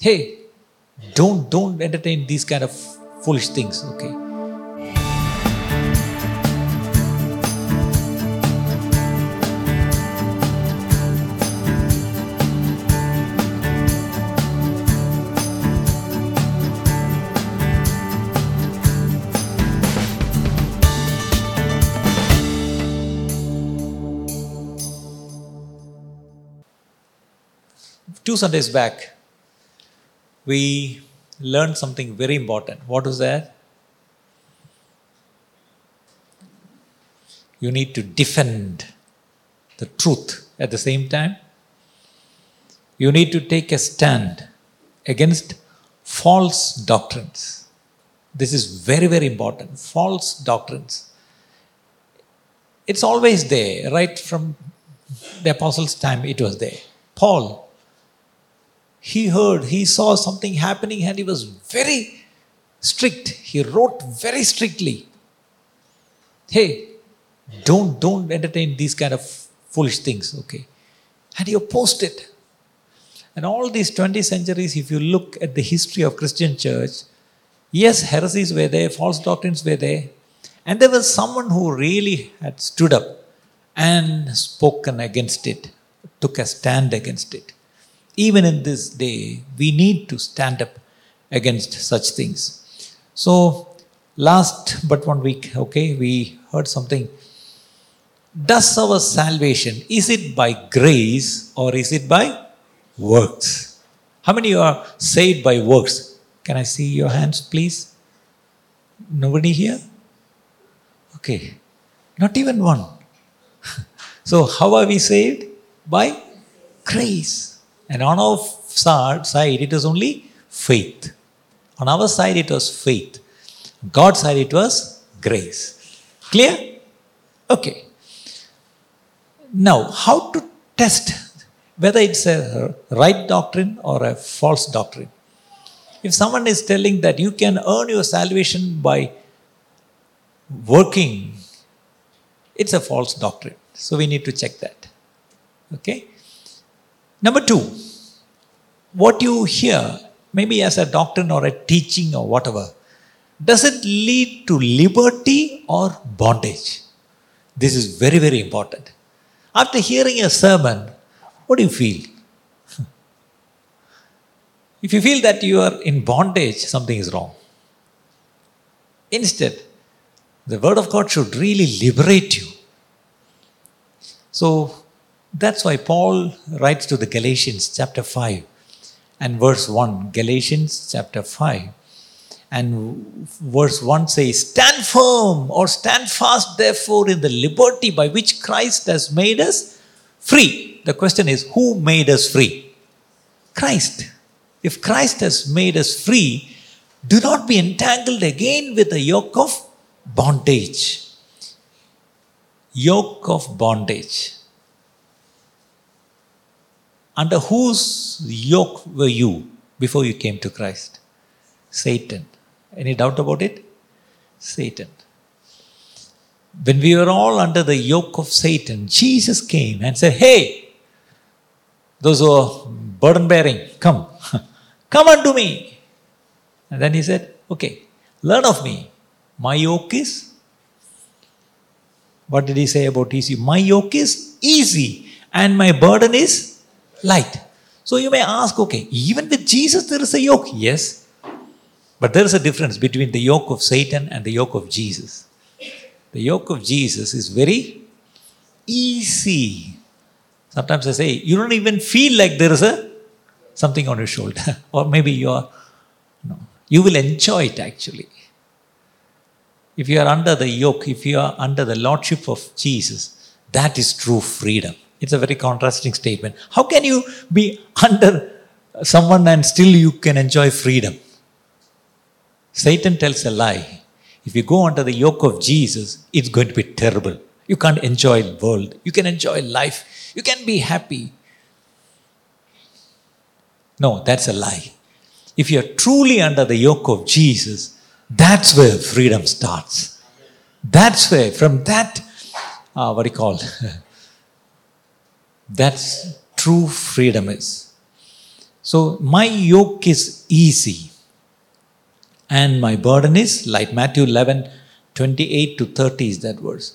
Hey, don't don't entertain these kind of foolish things, okay? Two Sundays back, we learned something very important. What was that? You need to defend the truth at the same time. You need to take a stand against false doctrines. This is very, very important. False doctrines. It's always there, right from the apostles' time, it was there. Paul, he heard, he saw something happening, and he was very strict. He wrote very strictly. Hey, don't don't entertain these kind of foolish things, okay? And he opposed it. And all these 20 centuries, if you look at the history of Christian church, yes, heresies were there, false doctrines were there, and there was someone who really had stood up and spoken against it, took a stand against it. Even in this day, we need to stand up against such things. So, last but one week, okay, we heard something. Does our salvation, is it by grace or is it by works? How many are saved by works? Can I see your hands, please? Nobody here? Okay. Not even one. so, how are we saved? By grace. And on our side, it was only faith. On our side, it was faith. God's side, it was grace. Clear? Okay. Now, how to test whether it's a right doctrine or a false doctrine? If someone is telling that you can earn your salvation by working, it's a false doctrine. So we need to check that. Okay? Number two, what you hear, maybe as a doctrine or a teaching or whatever, does it lead to liberty or bondage? This is very, very important. After hearing a sermon, what do you feel? if you feel that you are in bondage, something is wrong. Instead, the Word of God should really liberate you. So that's why Paul writes to the Galatians, chapter 5 and verse 1. Galatians chapter 5 and verse 1 says, Stand firm or stand fast, therefore, in the liberty by which Christ has made us free. The question is, who made us free? Christ. If Christ has made us free, do not be entangled again with the yoke of bondage. Yoke of bondage. Under whose yoke were you before you came to Christ? Satan. Any doubt about it? Satan. When we were all under the yoke of Satan, Jesus came and said, Hey, those who are burden bearing, come, come unto me. And then he said, Okay, learn of me. My yoke is, what did he say about easy? My yoke is easy and my burden is light. So you may ask, okay, even with Jesus there is a yoke. Yes. But there is a difference between the yoke of Satan and the yoke of Jesus. The yoke of Jesus is very easy. Sometimes I say, you don't even feel like there is a something on your shoulder. or maybe you are no. You will enjoy it actually. If you are under the yoke, if you are under the lordship of Jesus, that is true freedom. It's a very contrasting statement. How can you be under someone and still you can enjoy freedom? Satan tells a lie. If you go under the yoke of Jesus, it's going to be terrible. You can't enjoy the world. You can enjoy life. You can be happy. No, that's a lie. If you're truly under the yoke of Jesus, that's where freedom starts. That's where, from that, uh, what do you call, that's true freedom is. So, my yoke is easy and my burden is light. Matthew 11 28 to 30 is that verse.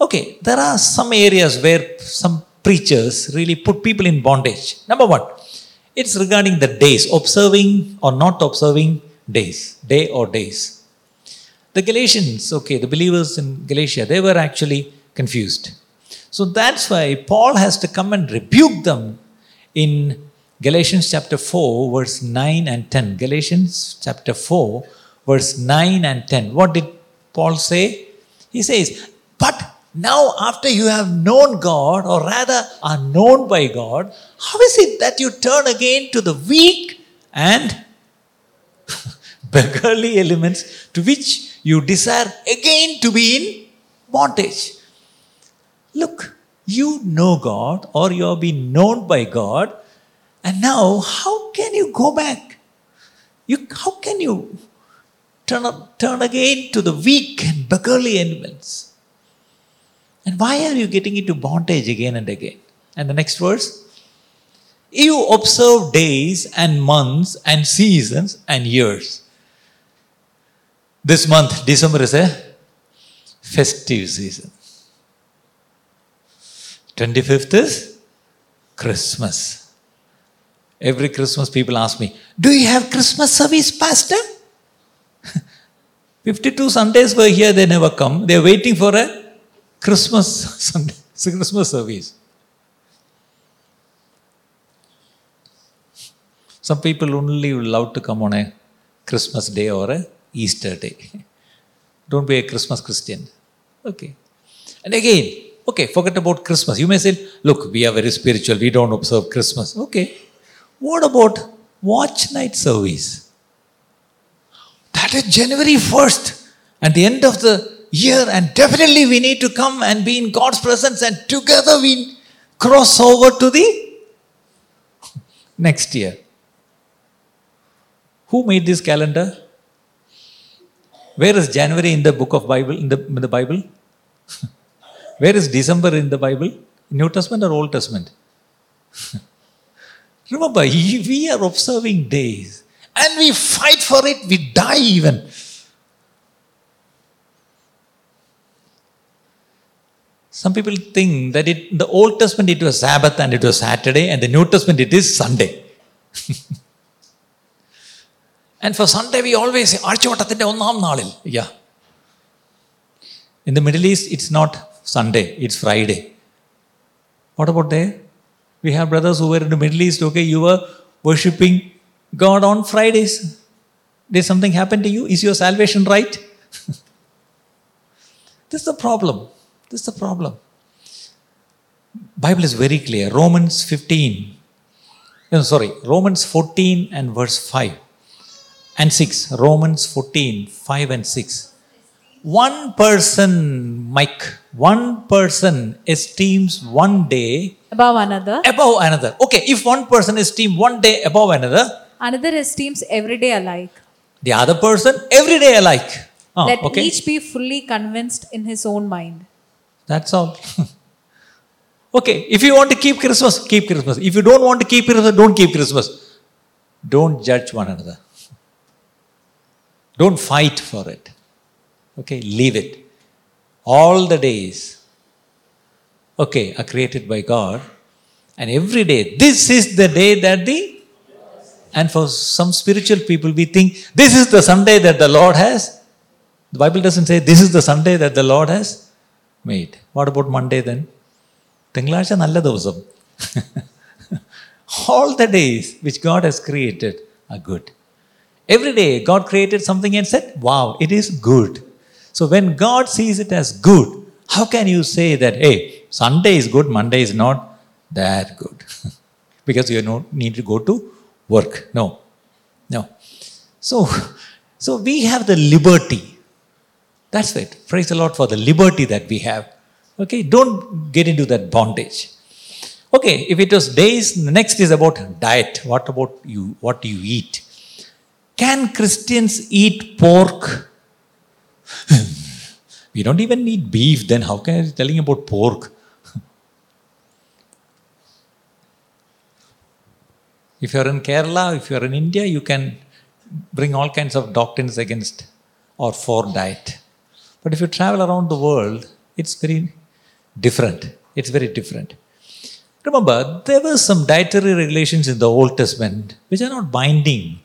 Okay, there are some areas where some preachers really put people in bondage. Number one, it's regarding the days, observing or not observing days, day or days. The Galatians, okay, the believers in Galatia, they were actually confused. So that's why Paul has to come and rebuke them in Galatians chapter 4, verse 9 and 10. Galatians chapter 4, verse 9 and 10. What did Paul say? He says, But now, after you have known God, or rather are known by God, how is it that you turn again to the weak and beggarly elements to which you desire again to be in bondage? Look, you know God, or you have been known by God and now, how can you go back? You, how can you turn, up, turn again to the weak and beggarly animals? And why are you getting into bondage again and again? And the next verse you observe days and months and seasons and years. This month, December, is a festive season. 25th is Christmas. Every Christmas, people ask me, Do you have Christmas service, Pastor? 52 Sundays were here, they never come. They're waiting for a Christmas Sunday, Christmas service. Some people only allowed to come on a Christmas day or a Easter day. Don't be a Christmas Christian. Okay. And again, okay, forget about Christmas. You may say, look, we are very spiritual, we don't observe Christmas. Okay. What about watch night service? That is January 1st, at the end of the year, and definitely we need to come and be in God's presence, and together we cross over to the next year. Who made this calendar? Where is January in the book of Bible in the, in the Bible? Where is December in the Bible? New Testament or Old Testament? Remember, we are observing days and we fight for it, we die even. Some people think that it, the Old Testament it was Sabbath and it was Saturday, and the New Testament it is Sunday. and for Sunday we always say, onnam naalil. Yeah. In the Middle East, it's not Sunday, it's Friday. What about there? We have brothers who were in the Middle East, okay, you were worshipping God on Fridays. Did something happen to you? Is your salvation right? this is the problem. This is the problem. Bible is very clear. Romans 15. No, sorry, Romans 14 and verse 5 and 6. Romans 14, 5 and 6 one person, Mike, one person esteems one day above another. Above another. Okay, if one person esteems one day above another, another esteems every day alike. The other person every day alike. Oh, Let okay. each be fully convinced in his own mind. That's all. okay, if you want to keep Christmas, keep Christmas. If you don't want to keep Christmas, don't keep Christmas. Don't judge one another. Don't fight for it. Okay, leave it. All the days, okay, are created by God. And every day, this is the day that the, and for some spiritual people, we think this is the Sunday that the Lord has. The Bible doesn't say this is the Sunday that the Lord has made. What about Monday then? തിങ്കളാഴ്ച നല്ല ദിവസം all the days which God has created are good. Every day, God created something and said, Wow, it is good. So when God sees it as good, how can you say that, hey, Sunday is good, Monday is not that good? because you don't need to go to work. No. No. So, so we have the liberty. That's it. Praise the Lord for the liberty that we have. Okay, don't get into that bondage. Okay, if it was days, the next is about diet. What about you? What do you eat? Can Christians eat pork? we don't even need beef, then how can I tell you about pork? If you're in Kerala, if you're in India, you can bring all kinds of doctrines against or for diet. But if you travel around the world, it's very different. It's very different. Remember, there were some dietary regulations in the Old Testament which are not binding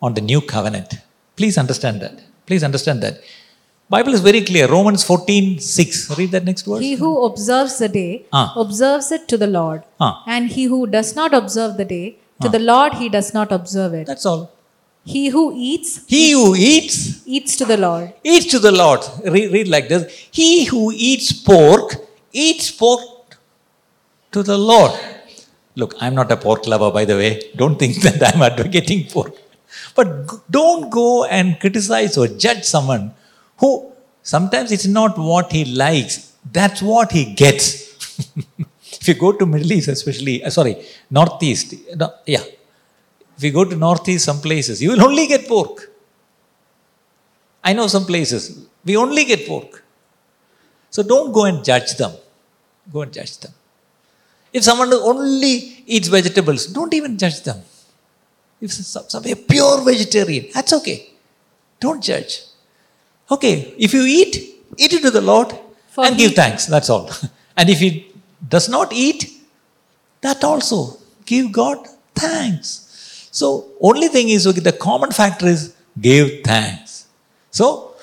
on the new covenant. Please understand that. Please understand that. Bible is very clear. Romans 14, 6. Read that next verse. He who observes the day Ah. observes it to the Lord, Ah. and he who does not observe the day to the Lord he does not observe it. That's all. He who eats He who eats, eats to the Lord. eats to the Lord. Read, read like this. He who eats pork, eats pork to the Lord. Look, I'm not a pork lover, by the way. Don't think that I'm advocating pork. But don't go and criticize or judge someone who sometimes it's not what he likes, that's what he gets. if you go to Middle East, especially, uh, sorry, Northeast, no, yeah. If you go to Northeast, some places, you will only get pork. I know some places, we only get pork. So don't go and judge them. Go and judge them. If someone only eats vegetables, don't even judge them. If some, some a pure vegetarian, that's okay. Don't judge. Okay, if you eat, eat it to the Lord For and give thanks. That's all. and if he does not eat, that also give God thanks. So only thing is okay, the common factor is give thanks. So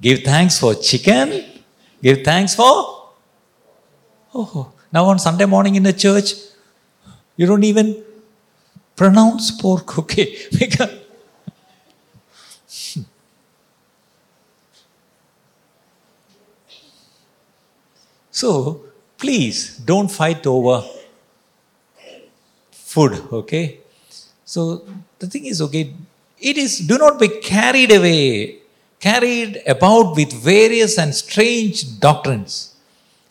give thanks for chicken, give thanks for oh now on Sunday morning in the church, you don't even pronounce pork, okay? Because So please don't fight over food, okay? So the thing is, okay, it is do not be carried away, carried about with various and strange doctrines.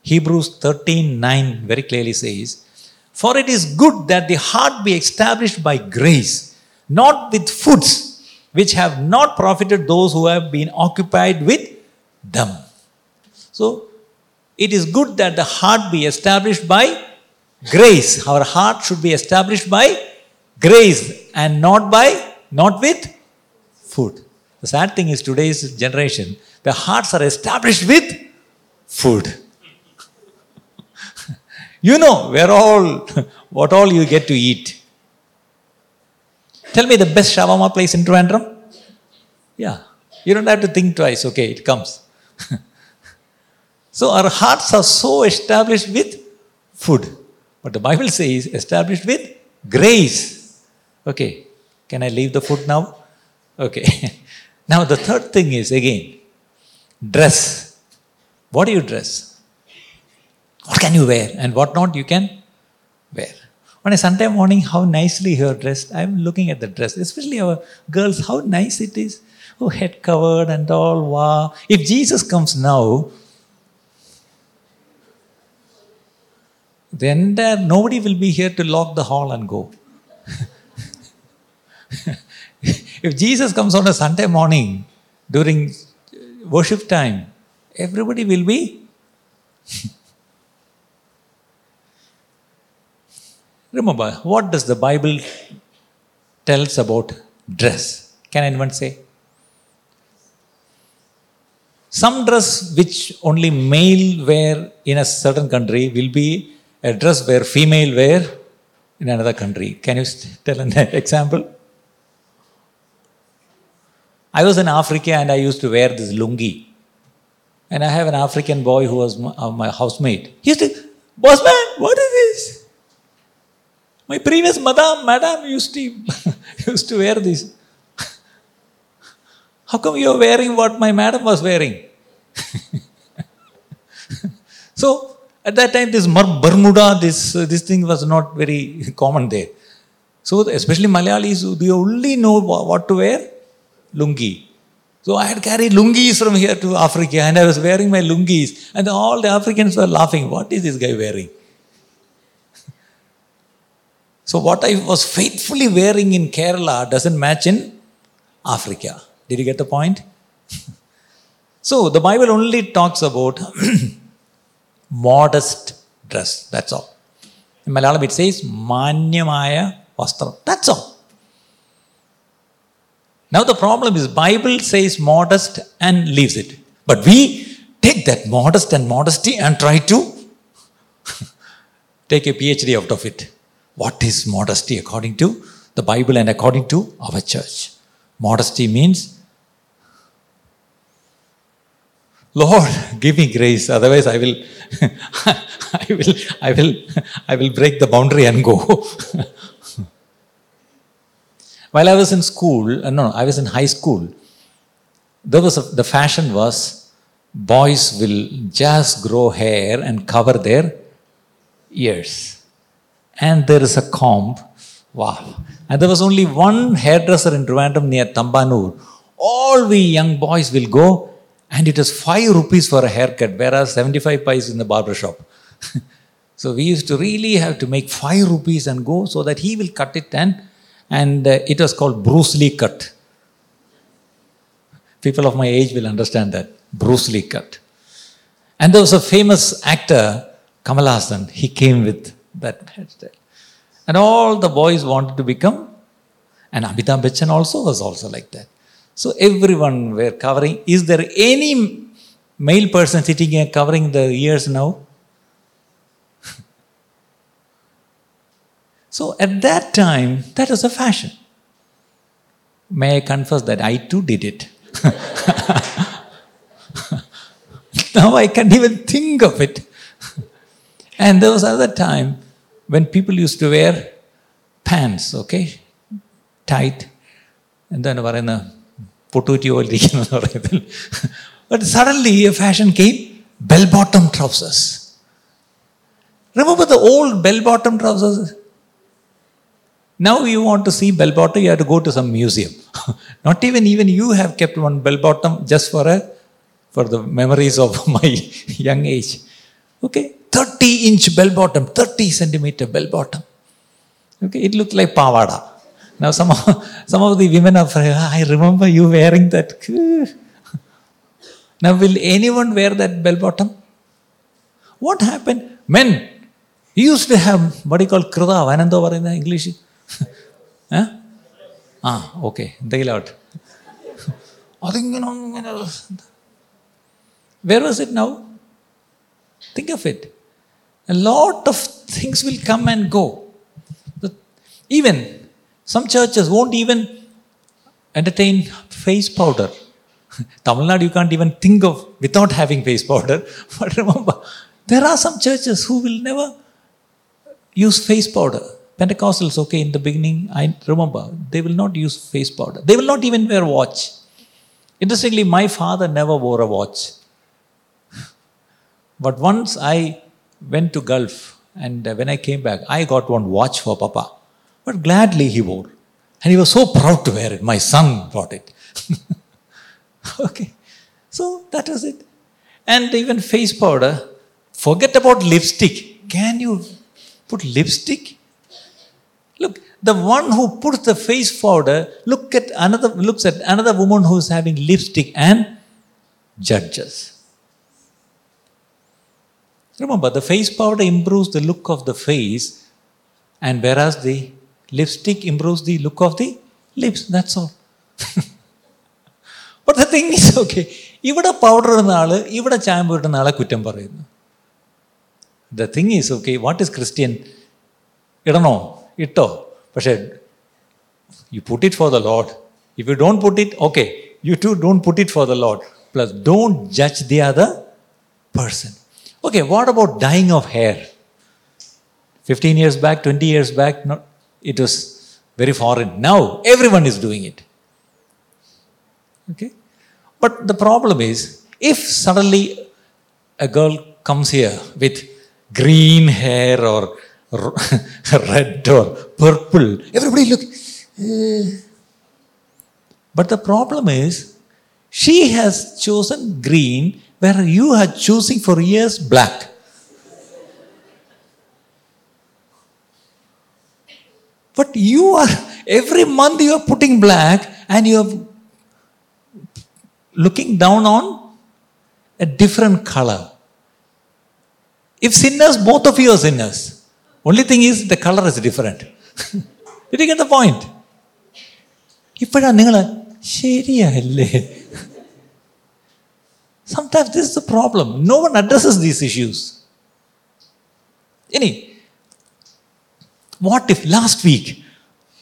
Hebrews 13 9 very clearly says, For it is good that the heart be established by grace, not with foods which have not profited those who have been occupied with them. So it is good that the heart be established by grace. Our heart should be established by grace and not by not with food. The sad thing is today's generation, the hearts are established with food. You know where all what all you get to eat. Tell me the best shawarma place in Trivandrum? Yeah. You don't have to think twice. Okay, it comes. So our hearts are so established with food. But the Bible says established with grace. Okay, can I leave the food now? Okay. now the third thing is again dress. What do you dress? What can you wear and what not you can wear? On a Sunday morning, how nicely you are dressed. I'm looking at the dress, especially our girls, how nice it is. Oh, head covered and all, wow. If Jesus comes now, then there nobody will be here to lock the hall and go. if Jesus comes on a Sunday morning during worship time, everybody will be. Remember, what does the Bible tells about dress? Can anyone say? Some dress which only male wear in a certain country will be a dress where female wear in another country. Can you tell an example? I was in Africa and I used to wear this lungi. And I have an African boy who was my, uh, my housemate. He used to, boss man, what is this? My previous madam, madam used to used to wear this. How come you are wearing what my madam was wearing? so at that time, this Bermuda, this uh, this thing was not very common there. So especially Malayalis, they only know what to wear, lungi. So I had carried lungis from here to Africa, and I was wearing my lungis, and all the Africans were laughing. What is this guy wearing? So what I was faithfully wearing in Kerala doesn't match in Africa. Did you get the point? so the Bible only talks about modest dress. That's all. In Malayalam it says Manyamaya vastram. That's all. Now the problem is Bible says modest and leaves it. But we take that modest and modesty and try to take a PhD out of it. What is modesty according to the Bible and according to our church? Modesty means, Lord, give me grace, otherwise I will, I will, I will, I will break the boundary and go. While I was in school, uh, no, I was in high school, there was a, the fashion was boys will just grow hair and cover their ears. And there is a comb. Wow. And there was only one hairdresser in Trivandrum near Thampanoor. All we young boys will go and it is 5 rupees for a haircut, whereas 75 pies in the barber shop. so we used to really have to make 5 rupees and go so that he will cut it and and uh, it was called Bruce Lee cut. People of my age will understand that. Bruce Lee cut. And there was a famous actor, Kamal Haasan, he came with that hairstyle. And all the boys wanted to become, and Amitabh Bachchan also was also like that. So everyone were covering. Is there any male person sitting here covering the ears now? so at that time, that was a fashion. May I confess that I too did it. now I can't even think of it. and there was another time when people used to wear pants, okay, tight, എന്താണ് പറയുന്ന പൊട്ടൂറ്റി പോലെ ഇരിക്കുന്ന പറയുന്നത് but suddenly A fashion came bell bottom trousers remember the old bell bottom trousers now you want to see bell bottom, you have to go to some museum. Not even even you have kept one bell bottom just for a for the memories of my young age. Okay, 30 inch bell bottom, 30 centimeter bell bottom. Okay, it looked like pavada. Now some of, some of the women are I remember you wearing that. now will anyone wear that bell bottom? What happened? Men, he used to have what you call krida, Anando in English. ഏ ആ okay എന്തെങ്കിലും ആവട്ടെ അതിങ്ങനെ ഇങ്ങനെ where was it now think of it A lot of things will come and go. Even some churches won't even entertain face powder. Tamil Nadu, you can't even think of without having face powder. But remember, there are some churches who will never use face powder. Pentecostals, okay, in the beginning, I remember, they will not use face powder. They will not even wear watch. Interestingly, my father never wore a watch. But once I went to Gulf and uh, when I came back, I got one watch for Papa. But gladly he wore. And he was so proud to wear it. My son brought it. okay. So that was it. And even face powder, forget about lipstick. Can you put lipstick? Look, the one who puts the face powder look at another looks at another woman who is having lipstick and judges. Remember, the face powder improves the look of the face, and whereas the lipstick improves the look of the lips. That's all. but the thing is, okay, ഇവിടെ powder ഇടുന്ന ആള് ഇവിടെ ചാമ്പ് ഇടുന്ന ആളെ കുറ്റം പറയുന്നു the thing is okay what is Christian ഇടണോ ഇട്ടോ പക്ഷേ you put it for the load if you don't put it okay you to don't put it for the load plus don't judge the other person. Okay, what about dyeing of hair? 15 years back, 20 years back, not, it was very foreign. Now everyone is doing it. Okay? But the problem is, if suddenly a girl comes here with green hair or red or purple, everybody look. "Eh." But the problem is, she has chosen green where you are choosing for years black. But you are, every month you are putting black and you are looking down on a different color. If sinners, both of you are sinners. Only thing is the color is different. Did you get the point? ഇപ്പോഴാണ് നിങ്ങൾ ശരിയല്ലേ Sometimes this is the problem. No one addresses these issues. Any, what if last week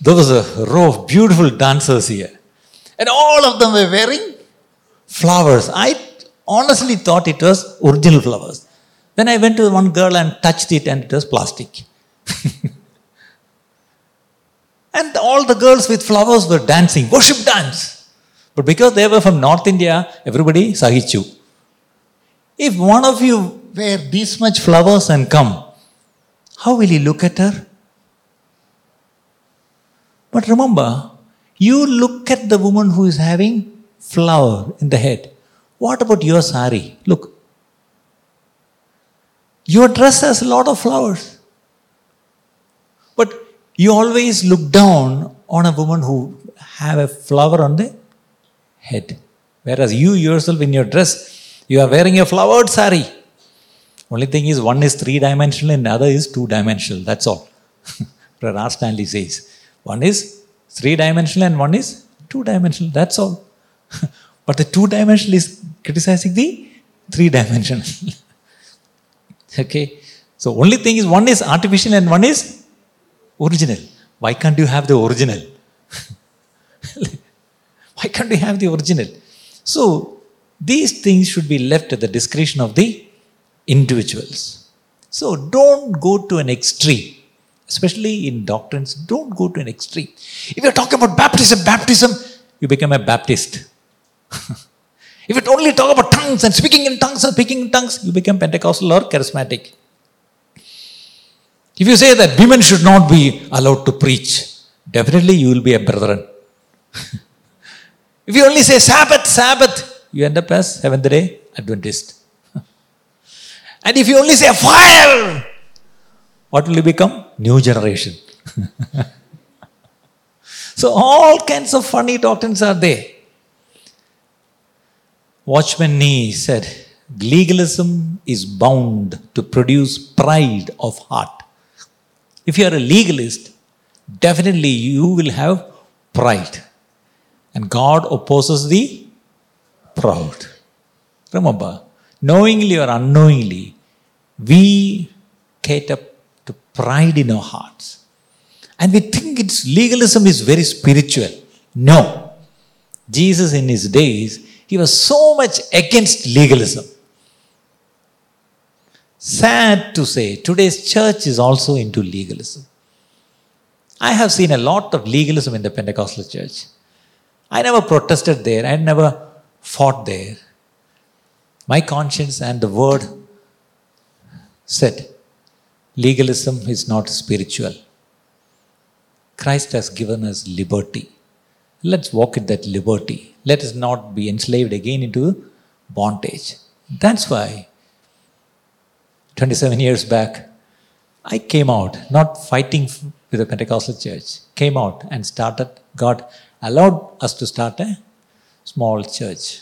there was a row of beautiful dancers here and all of them were wearing flowers? I honestly thought it was original flowers. Then I went to one girl and touched it and it was plastic. and all the girls with flowers were dancing, worship dance. But because they were from North India, everybody sahichu. If one of you wear this much flowers and come, how will he look at her? But remember, you look at the woman who is having flower in the head. What about your sari? Look. Your dress has a lot of flowers. But you always look down on a woman who have a flower on the head. Whereas you yourself in your dress, you are wearing a flowered sari. Only thing is one is three dimensional and the other is two dimensional. That's all. R. Stanley says. One is three dimensional and one is two dimensional. That's all. but the two dimensional is criticizing the three dimensional. okay. So only thing is one is artificial and one is original. Why can't you have the original? Why can't you have the original? So these things should be left at the discretion of the individuals. So don't go to an extreme, especially in doctrines. Don't go to an extreme. If you're talking about baptism, baptism, you become a Baptist. if you only talk about tongues and speaking in tongues and speaking in tongues, you become Pentecostal or charismatic. If you say that women should not be allowed to preach, definitely you will be a brethren. if you only say Sabbath, Sabbath, you end up as Seventh day Adventist. and if you only say fire, what will you become? New generation. so all kinds of funny doctrines are there. Watchman Nee said, legalism is bound to produce pride of heart. If you are a legalist, definitely you will have pride. And God opposes the proud. Remember, knowingly or unknowingly, we cater to pride in our hearts. And we think it's legalism is very spiritual. No. Jesus in his days, he was so much against legalism. Sad to say, today's church is also into legalism. I have seen a lot of legalism in the Pentecostal church. I never protested there, I never fought there. My conscience and the word said legalism is not spiritual. Christ has given us liberty. Let's walk in that liberty. Let us not be enslaved again into bondage. That's why 27 years back, I came out, not fighting with the Pentecostal church, came out and started, God allowed us to start a small church.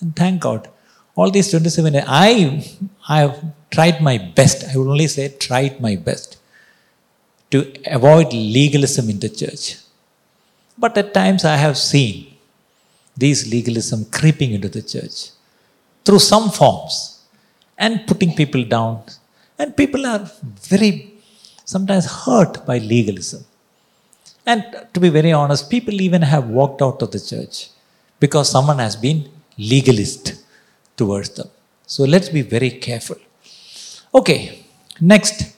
And thank God, all these 27 years, I, I have tried my best, I will only say tried my best to avoid legalism in the church. But at times I have seen these legalism creeping into the church through some forms and putting people down. And people are very sometimes hurt by legalism. And to be very honest, people even have walked out of the church because someone has been legalist towards them. So let's be very careful. Okay, next,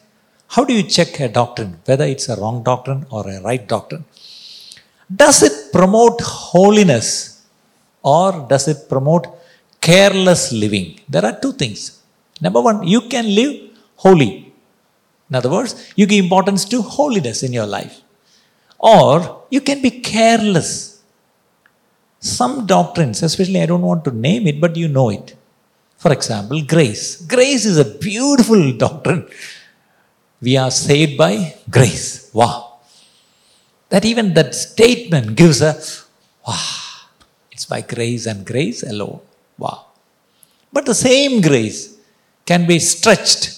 how do you check a doctrine, whether it's a wrong doctrine or a right doctrine? Does it promote holiness or does it promote careless living? There are two things. Number one, you can live holy. In other words, you give importance to holiness in your life. Or you can be careless. Some doctrines, especially I don't want to name it, but you know it. For example, grace. Grace is a beautiful doctrine. We are saved by grace. Wow. That even that statement gives a wow. It's by grace and grace alone. Wow. But the same grace can be stretched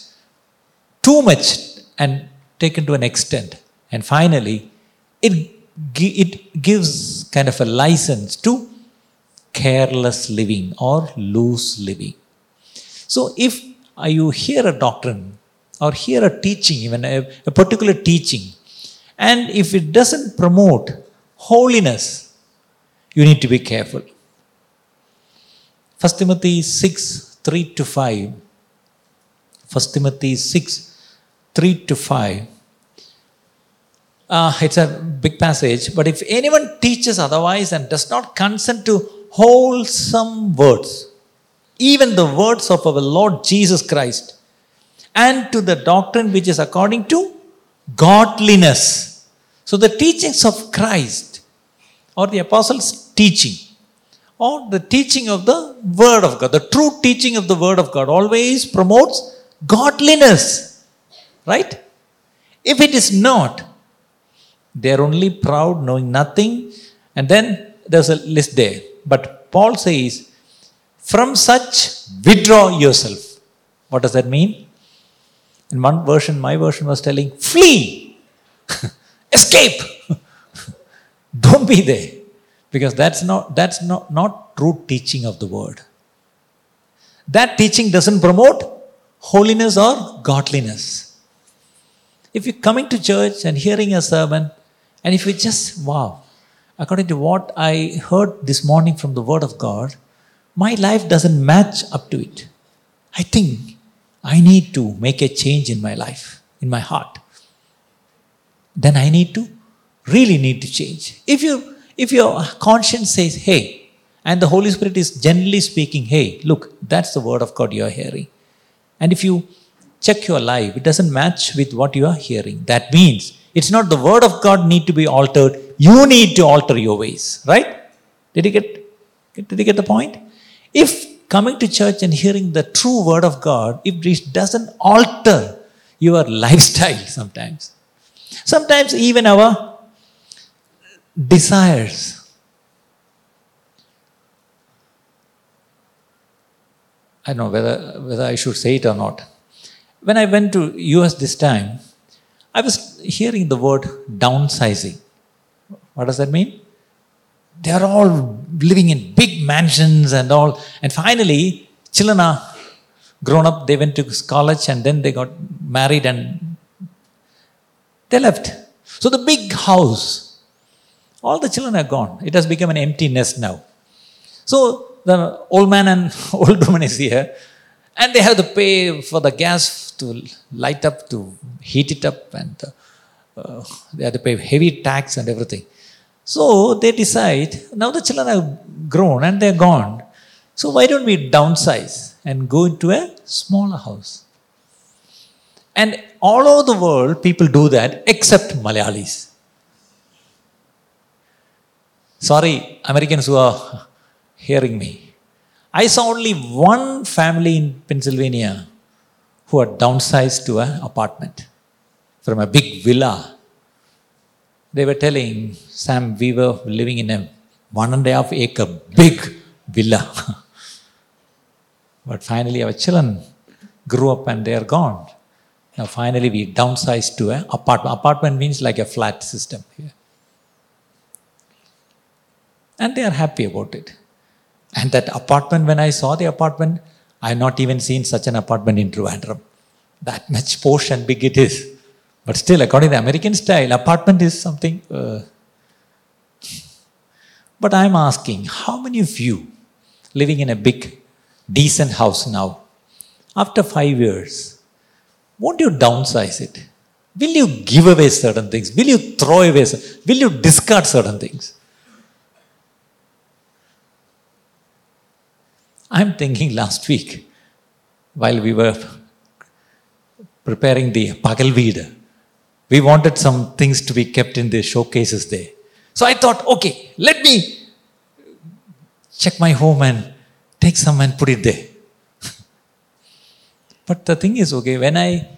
too much and taken to an extent. And finally, it, it gives kind of a license to careless living or loose living. So, if you hear a doctrine or hear a teaching, even a, a particular teaching, and if it doesn't promote holiness, you need to be careful. 1 Timothy 6 3 to 5. 1 Timothy 6 3 to 5. Uh, it's a big passage, but if anyone teaches otherwise and does not consent to wholesome words, even the words of our Lord Jesus Christ, and to the doctrine which is according to godliness. So, the teachings of Christ or the apostles' teaching or the teaching of the Word of God, the true teaching of the Word of God always promotes godliness. Right? If it is not, they are only proud, knowing nothing. And then there's a list there. But Paul says, from such withdraw yourself. What does that mean? In one version, my version was telling, flee, escape, don't be there. Because that's not that's not, not true teaching of the word. That teaching doesn't promote holiness or godliness. If you're coming to church and hearing a sermon, and if you just, wow, according to what I heard this morning from the Word of God, my life doesn't match up to it. I think I need to make a change in my life, in my heart. Then I need to, really need to change. If you, if your conscience says, hey, and the Holy Spirit is generally speaking, hey, look, that's the Word of God you are hearing. And if you check your life, it doesn't match with what you are hearing. That means it's not the word of God need to be altered. You need to alter your ways. Right? Did you get, did you get the point? If coming to church and hearing the true word of God, if it doesn't alter your lifestyle sometimes, sometimes even our desires. I don't know whether, whether I should say it or not. When I went to US this time, I was hearing the word downsizing. What does that mean? They are all living in big mansions and all. And finally, children are grown up, they went to college and then they got married and they left. So the big house, all the children are gone. It has become an empty nest now. So the old man and old woman is here and they have to pay for the gas to light up, to heat it up, and uh, they have to pay heavy tax and everything. So they decide now the children have grown and they're gone. So why don't we downsize and go into a smaller house? And all over the world, people do that except Malayalis. Sorry, Americans who are hearing me. I saw only one family in Pennsylvania who had downsized to an apartment from a big villa. They were telling, Sam, we were living in a one and a half acre big villa. but finally, our children grew up and they are gone. Now, finally, we downsized to an apartment. Apartment means like a flat system here. And they are happy about it. And that apartment, when I saw the apartment, I have not even seen such an apartment in Trivandrum. That much posh and big it is. But still, according to the American style, apartment is something. Uh... But I'm asking, how many of you living in a big, decent house now, after five years, won't you downsize it? Will you give away certain things? Will you throw away? Will you discard certain things? I'm thinking last week, while we were preparing the Pagalveed, we wanted some things to be kept in the showcases there. So I thought, okay, let me check my home and take some and put it there. but the thing is, okay, when I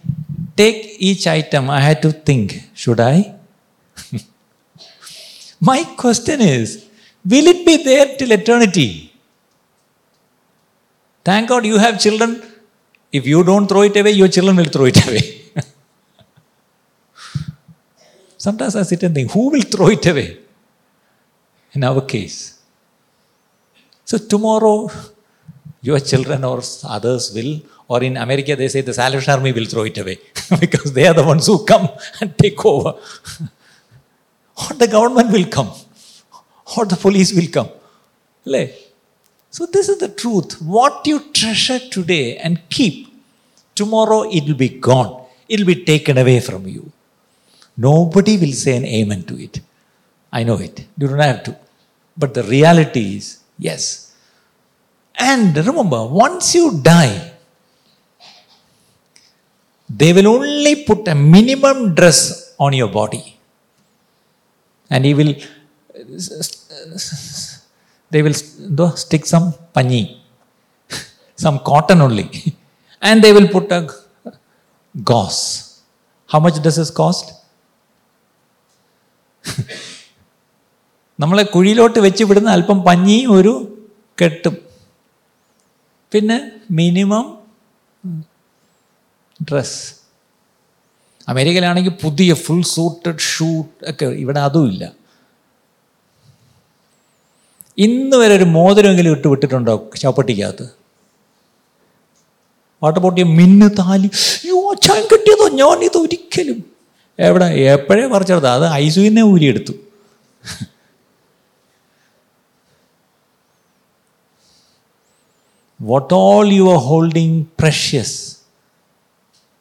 take each item, I had to think, should I? my question is, will it be there till eternity? Thank God you have children. If you don't throw it away, your children will throw it away. Sometimes I sit and think, who will throw it away? In our case. So tomorrow, your children or others will, or in America, they say the Salvation Army will throw it away because they are the ones who come and take over. or the government will come, or the police will come. So, this is the truth. What you treasure today and keep, tomorrow it will be gone, it will be taken away from you. Nobody will say an amen to it. I know it. You don't have to. But the reality is, yes. And remember, once you die, they will only put a minimum dress on your body. And he will they will എന്തോ stick some പഞ്ഞി some cotton ഉള്ളി and they will put a gauze how much does is cost നമ്മളെ കുഴിയിലോട്ട് വെച്ച് വിടുന്ന അല്പം പഞ്ഞി ഒരു കെട്ടും. പിന്നെ മിനിമം ഡ്രസ് അമേരിക്കയിലാണെങ്കിൽ പുതിയ ഫുൾ സൂട്ടഡ് ഷൂട്ട് ഒക്കെ ഇവിടെ അതുമില്ല ഇന്ന് വരെ ഒരു മോതിരമെങ്കിലും ഇട്ട് വിട്ടിട്ടുണ്ടോ ചാപ്പട്ടിക്കകത്ത് പാട്ടുപൊട്ടിയ മിന്ന് താലി യോ ചാൻ കിട്ടിയതോ? ഞാൻ ഇത് ഒരിക്കലും. എവിടെ? എപ്പോഴേ പറിച്ചെടുത്ത അത് ഐസുവിനെ ഊരിയെടുത്തു. What all you are holding precious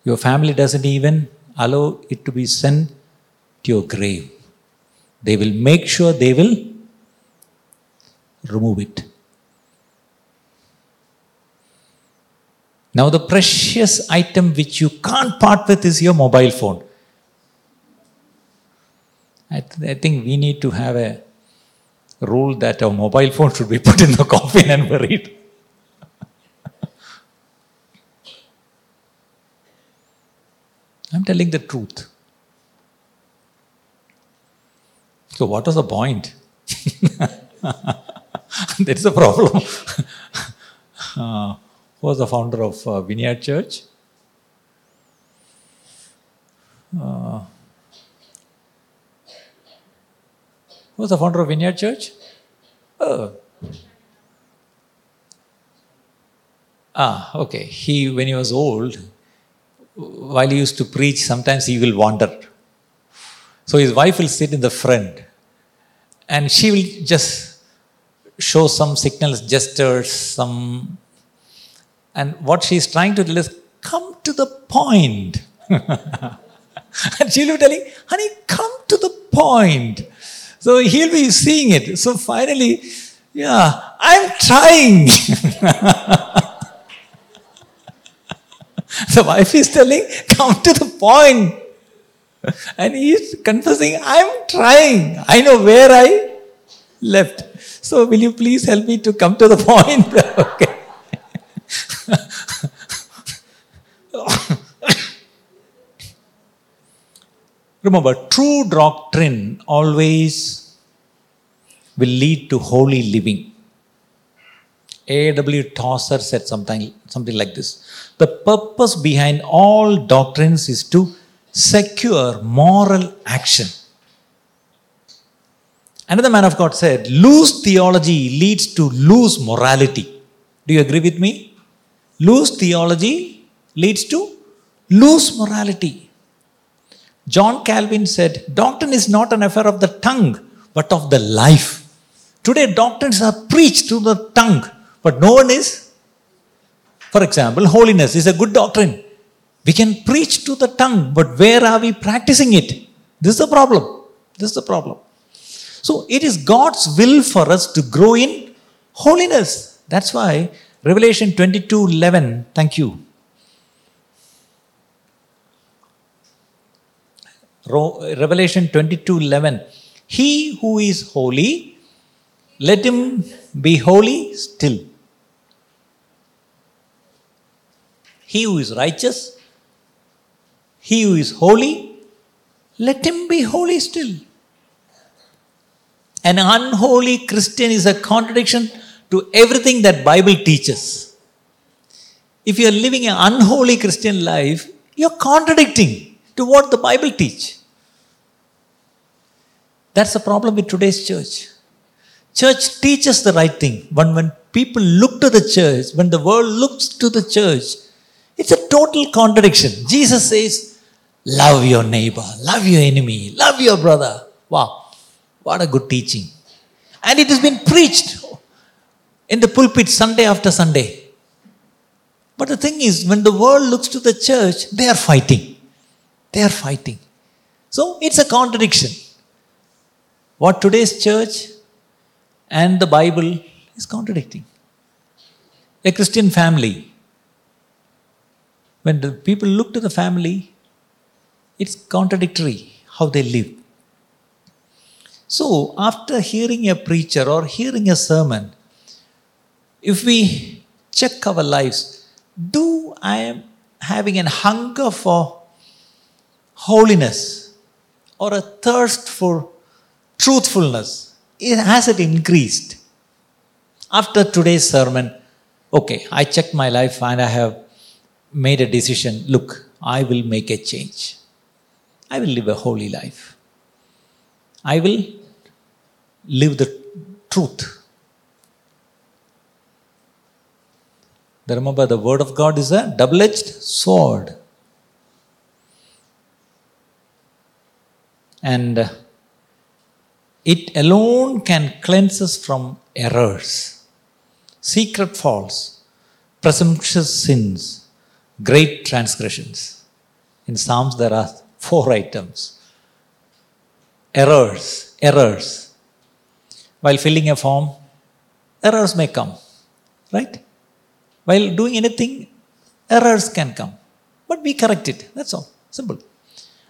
your family doesn't even allow it to be sent to your grave they will make sure they will remove it. Now, the precious item which you can't part with is your mobile phone. I, th- I think we need to have a rule that our mobile phone should be put in the coffin and buried. I'm telling the truth. So, what was the point? That is a problem. uh, who was the founder of uh, Vineyard Church? Uh, who was the founder of Vineyard Church? Oh. Ah, okay. He, when he was old, while he used to preach, sometimes he will wander. So his wife will sit in the front and she will just show some signals, gestures, some. And what she's trying to do is come to the point. and she'll be telling, honey, come to the point. So he'll be seeing it. So finally, yeah, I'm trying. the wife is telling, come to the point. And he's confessing, I'm trying. I know where I left. So, will you please help me to come to the point? okay. Remember, true doctrine always will lead to holy living. A.W. Tozer said something, something like this The purpose behind all doctrines is to secure moral action. Another man of God said, loose theology leads to loose morality. Do you agree with me? Loose theology leads to loose morality. John Calvin said, Doctrine is not an affair of the tongue, but of the life. Today, doctrines are preached through the tongue, but no one is. For example, holiness is a good doctrine. We can preach to the tongue, but where are we practicing it? This is the problem. This is the problem. So it is God's will for us to grow in holiness. That's why Revelation 22 11, thank you. Revelation 22 11. He who is holy, let him be holy still. He who is righteous, he who is holy, let him be holy still. An unholy Christian is a contradiction to everything that Bible teaches. If you are living an unholy Christian life, you're contradicting to what the Bible teach. That's the problem with today's church. Church teaches the right thing. But when people look to the church, when the world looks to the church, it's a total contradiction. Jesus says, Love your neighbor, love your enemy, love your brother. Wow, what a good teaching. And it has been preached in the pulpit Sunday after Sunday. But the thing is, when the world looks to the church, they are fighting. They are fighting. So it's a contradiction. What today's church and the Bible is contradicting. A Christian family, when the people look to the family, it's contradictory how they live. So, after hearing a preacher or hearing a sermon, if we check our lives, do I am having a hunger for holiness or a thirst for truthfulness? Has it increased? After today's sermon, okay, I checked my life and I have made a decision. Look, I will make a change. I will live a holy life. I will live the truth. Remember, the word of God is a double edged sword. And it alone can cleanse us from errors, secret faults, presumptuous sins, great transgressions. In Psalms, there are four items errors, errors. While filling a form, errors may come, right? While doing anything, errors can come. But we correct it. That's all. Simple.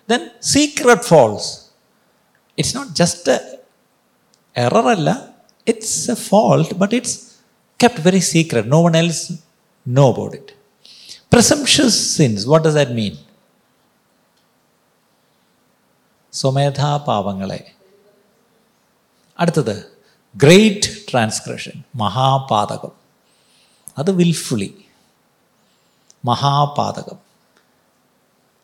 Then secret faults. It's not just a error alla, it's a fault, but it's kept very secret. No one else know about it. Presumptuous sins, what does that mean? സ്വമേധാ പാപങ്ങളെ അടുത്തത് great transgression മഹാപാതകം. അത് wilfully മഹാപാതകം.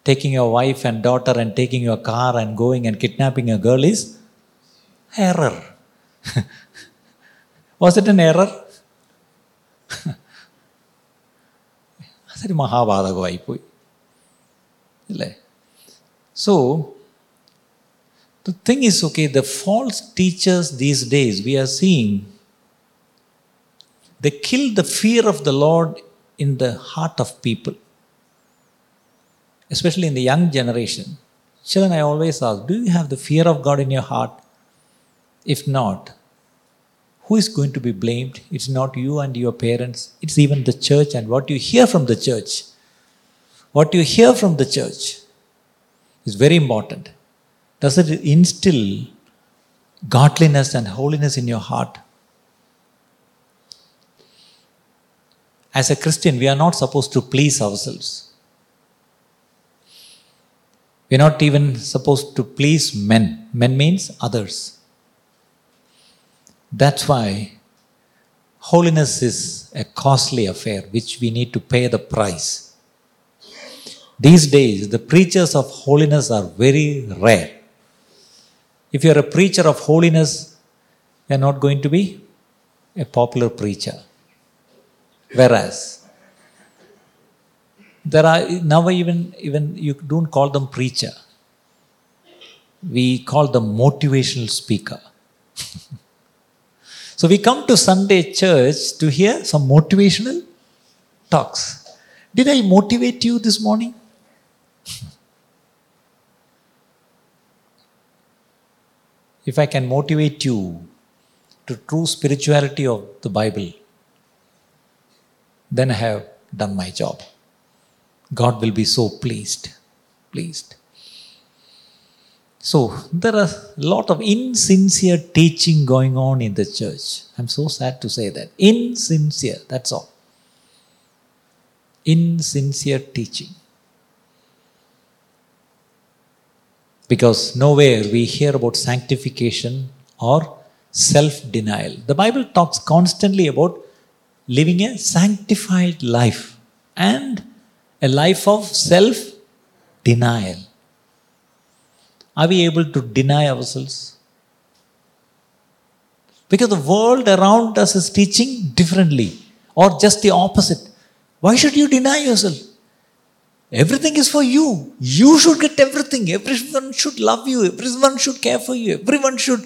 Taking your wife and daughter and taking your car and going and kidnapping a girl is error was it an error അതൊരു മഹാപാതകമായിപ്പോയി. അല്ലേ so the thing is okay the false teachers these days we are seeing they kill the fear of the lord in the heart of people especially in the young generation. Children i always ask do you have the fear of god in your heart? If not who is going to be blamed? It's not you and your parents. It's even the church and what you hear from the church. What you hear from the church is very important does it instill godliness and holiness in your heart? As a Christian, we are not supposed to please ourselves. We are not even supposed to please men. Men means others. That's why holiness is a costly affair which we need to pay the price. These days, the preachers of holiness are very rare. If you are a preacher of holiness, you are not going to be a popular preacher. Whereas, there are now even even you don't call them preacher. We call them motivational speaker. so we come to Sunday church to hear some motivational talks. Did I motivate you this morning? if I can motivate you to true spirituality of the Bible, then I have done my job. God will be so pleased. Pleased. So there are a lot of insincere teaching going on in the church. I'm so sad to say that. Insincere, that's all. Insincere teaching. Because nowhere we hear about sanctification or self denial. The Bible talks constantly about living a sanctified life and a life of self denial. Are we able to deny ourselves? Because the world around us is teaching differently or just the opposite. Why should you deny yourself? Everything is for you. You should get everything. Everyone should love you. Everyone should care for you. Everyone should.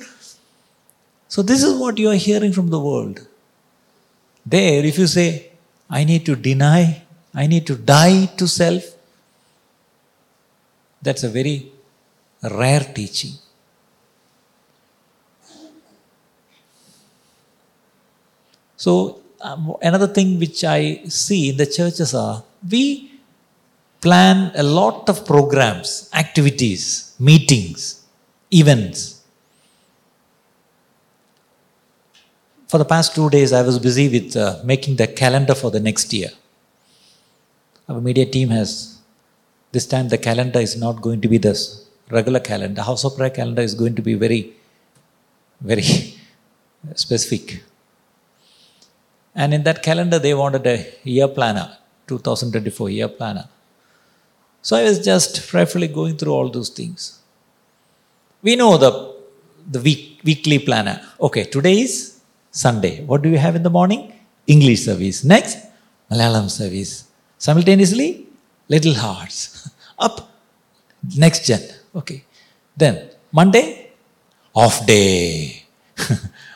So, this is what you are hearing from the world. There, if you say, I need to deny, I need to die to self, that's a very rare teaching. So, um, another thing which I see in the churches are we plan a lot of programs, activities, meetings, events. For the past two days, I was busy with uh, making the calendar for the next year. Our media team has, this time, the calendar is not going to be this regular calendar. House of Prayer calendar is going to be very, very specific. And in that calendar, they wanted a year planner, 2024 year planner. So I was just prayerfully going through all those things. We know the, the week, weekly planner. Okay, today is Sunday. What do you have in the morning? English service. Next, Malayalam service. Simultaneously, Little Hearts. Up, next gen. Okay. Then, Monday, off day.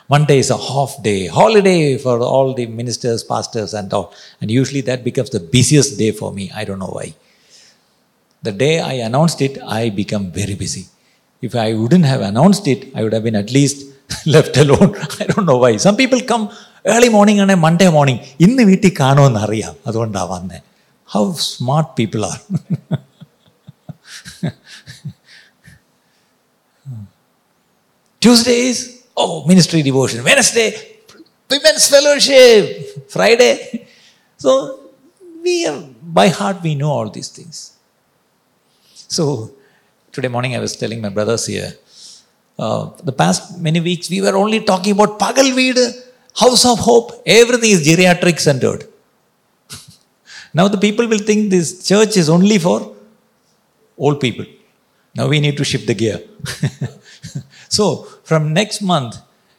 Monday is a half day, holiday for all the ministers, pastors, and all. And usually that becomes the busiest day for me. I don't know why. The day I announced it, I become very busy. If I wouldn't have announced it, I would have been at least left alone. I don't know why. Some people come early morning ആണ് Monday morning ഇന്ന് വീട്ടിൽ കാണുമെന്ന് അറിയാം അതുകൊണ്ടാണ് വന്നത് how smart people R Tuesdays, oh, ministry devotion. Wednesday, women's fellowship. Friday. So, we have, by heart, we know all these things. so, today morning I was telling my brothers here, uh, the past many weeks we were only talking about Pagalveed, House of Hope. Everything is geriatric centered. now the people will think this church is only for old people. Now we need to shift the gear. so from next month,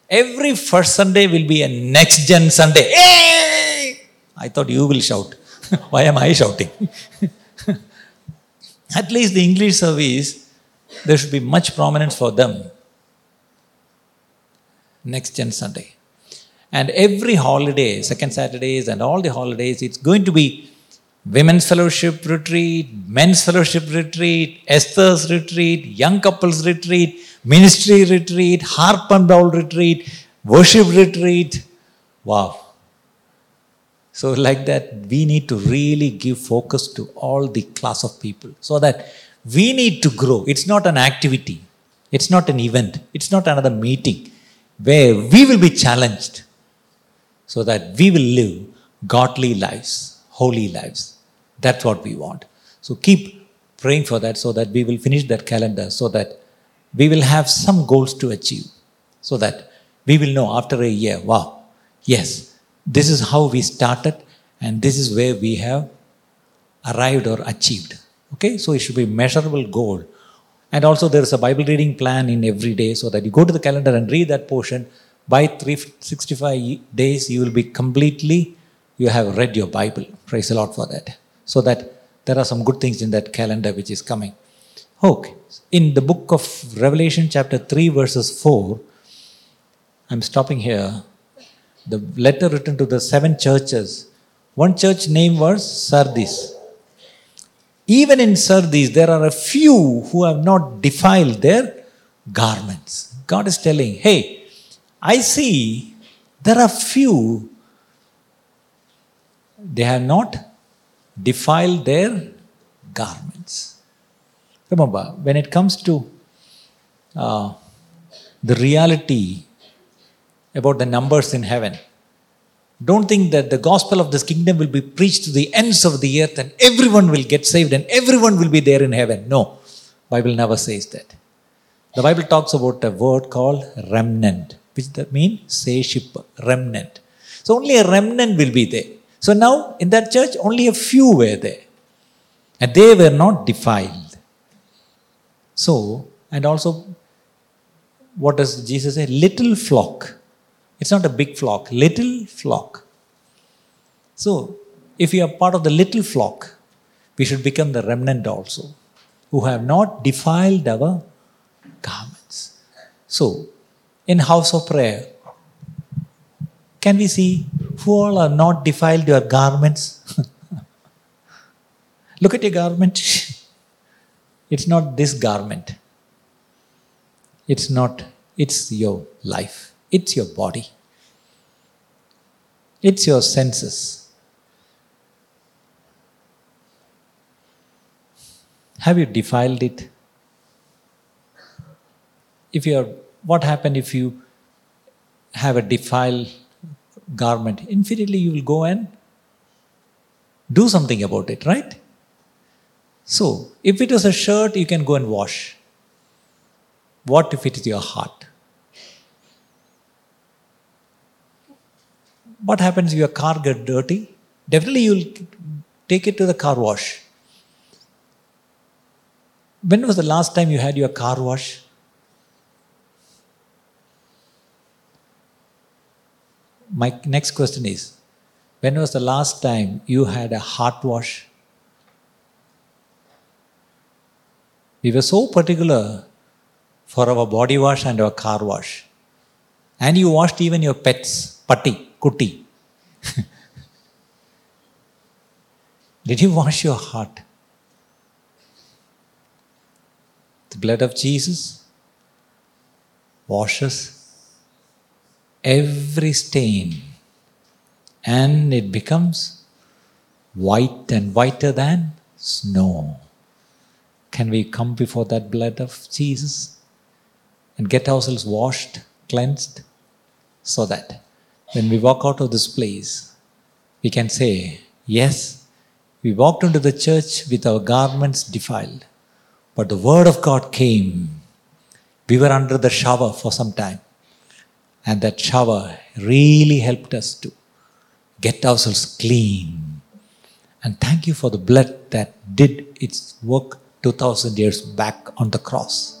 every first Sunday will be a next gen Sunday. Hey! I thought you will shout. Why am I shouting? At least the English service, there should be much prominence for them. Next gen Sunday. And every holiday, second Saturdays and all the holidays, it's going to be women's fellowship retreat, men's fellowship retreat, Esther's retreat, young couples retreat, ministry retreat, harp and bowl retreat, worship retreat. Wow. So, like that, we need to really give focus to all the class of people so that we need to grow. It's not an activity, it's not an event, it's not another meeting where we will be challenged so that we will live godly lives, holy lives. That's what we want. So, keep praying for that so that we will finish that calendar so that we will have some goals to achieve so that we will know after a year, wow, yes, this is how we started and this is where we have arrived or achieved. Okay, so it should be measurable goal. And also there is a Bible reading plan in every day so that you go to the calendar and read that portion. By 365 days, you will be completely, you have read your Bible. Praise the Lord for that. So that there are some good things in that calendar which is coming. Okay. In the book of Revelation, chapter 3, verses 4, I'm stopping here. The letter written to the seven churches. One church name was Sardis. Even in Sardis, there are a few who have not defiled their garments. God is telling, hey, I see there are few, they have not defiled their garments. Remember, when it comes to uh, the reality about the numbers in heaven, don't think that the gospel of this kingdom will be preached to the ends of the earth and everyone will get saved and everyone will be there in heaven. No, Bible never says that. The Bible talks about a word called remnant, which that means sayship, remnant. So only a remnant will be there. So now in that church, only a few were there. And they were not defiled. So, and also, what does Jesus say? Little flock. It's not a big flock, little flock. So, if we are part of the little flock, we should become the remnant also, who have not defiled our garments. So, in house of prayer, can we see who all are not defiled your garments? Look at your garment. It's not this garment. It's not, it's your life. It's your body. It's your senses. Have you defiled it? If you are, what happened if you have a defiled garment? Infinitely, you will go and do something about it, right? So, if it is a shirt, you can go and wash. What if it is your heart? What happens if your car gets dirty? Definitely, you will take it to the car wash. When was the last time you had your car wash? My next question is When was the last time you had a heart wash? We were so particular for our body wash and our car wash. And you washed even your pets, putty, kuti. Did you wash your heart? The blood of Jesus washes every stain and it becomes white and whiter than snow. Can we come before that blood of Jesus and get ourselves washed, cleansed, so that when we walk out of this place, we can say, Yes, we walked into the church with our garments defiled, but the Word of God came. We were under the shower for some time, and that shower really helped us to get ourselves clean. And thank you for the blood that did its work 2000 years back on the cross.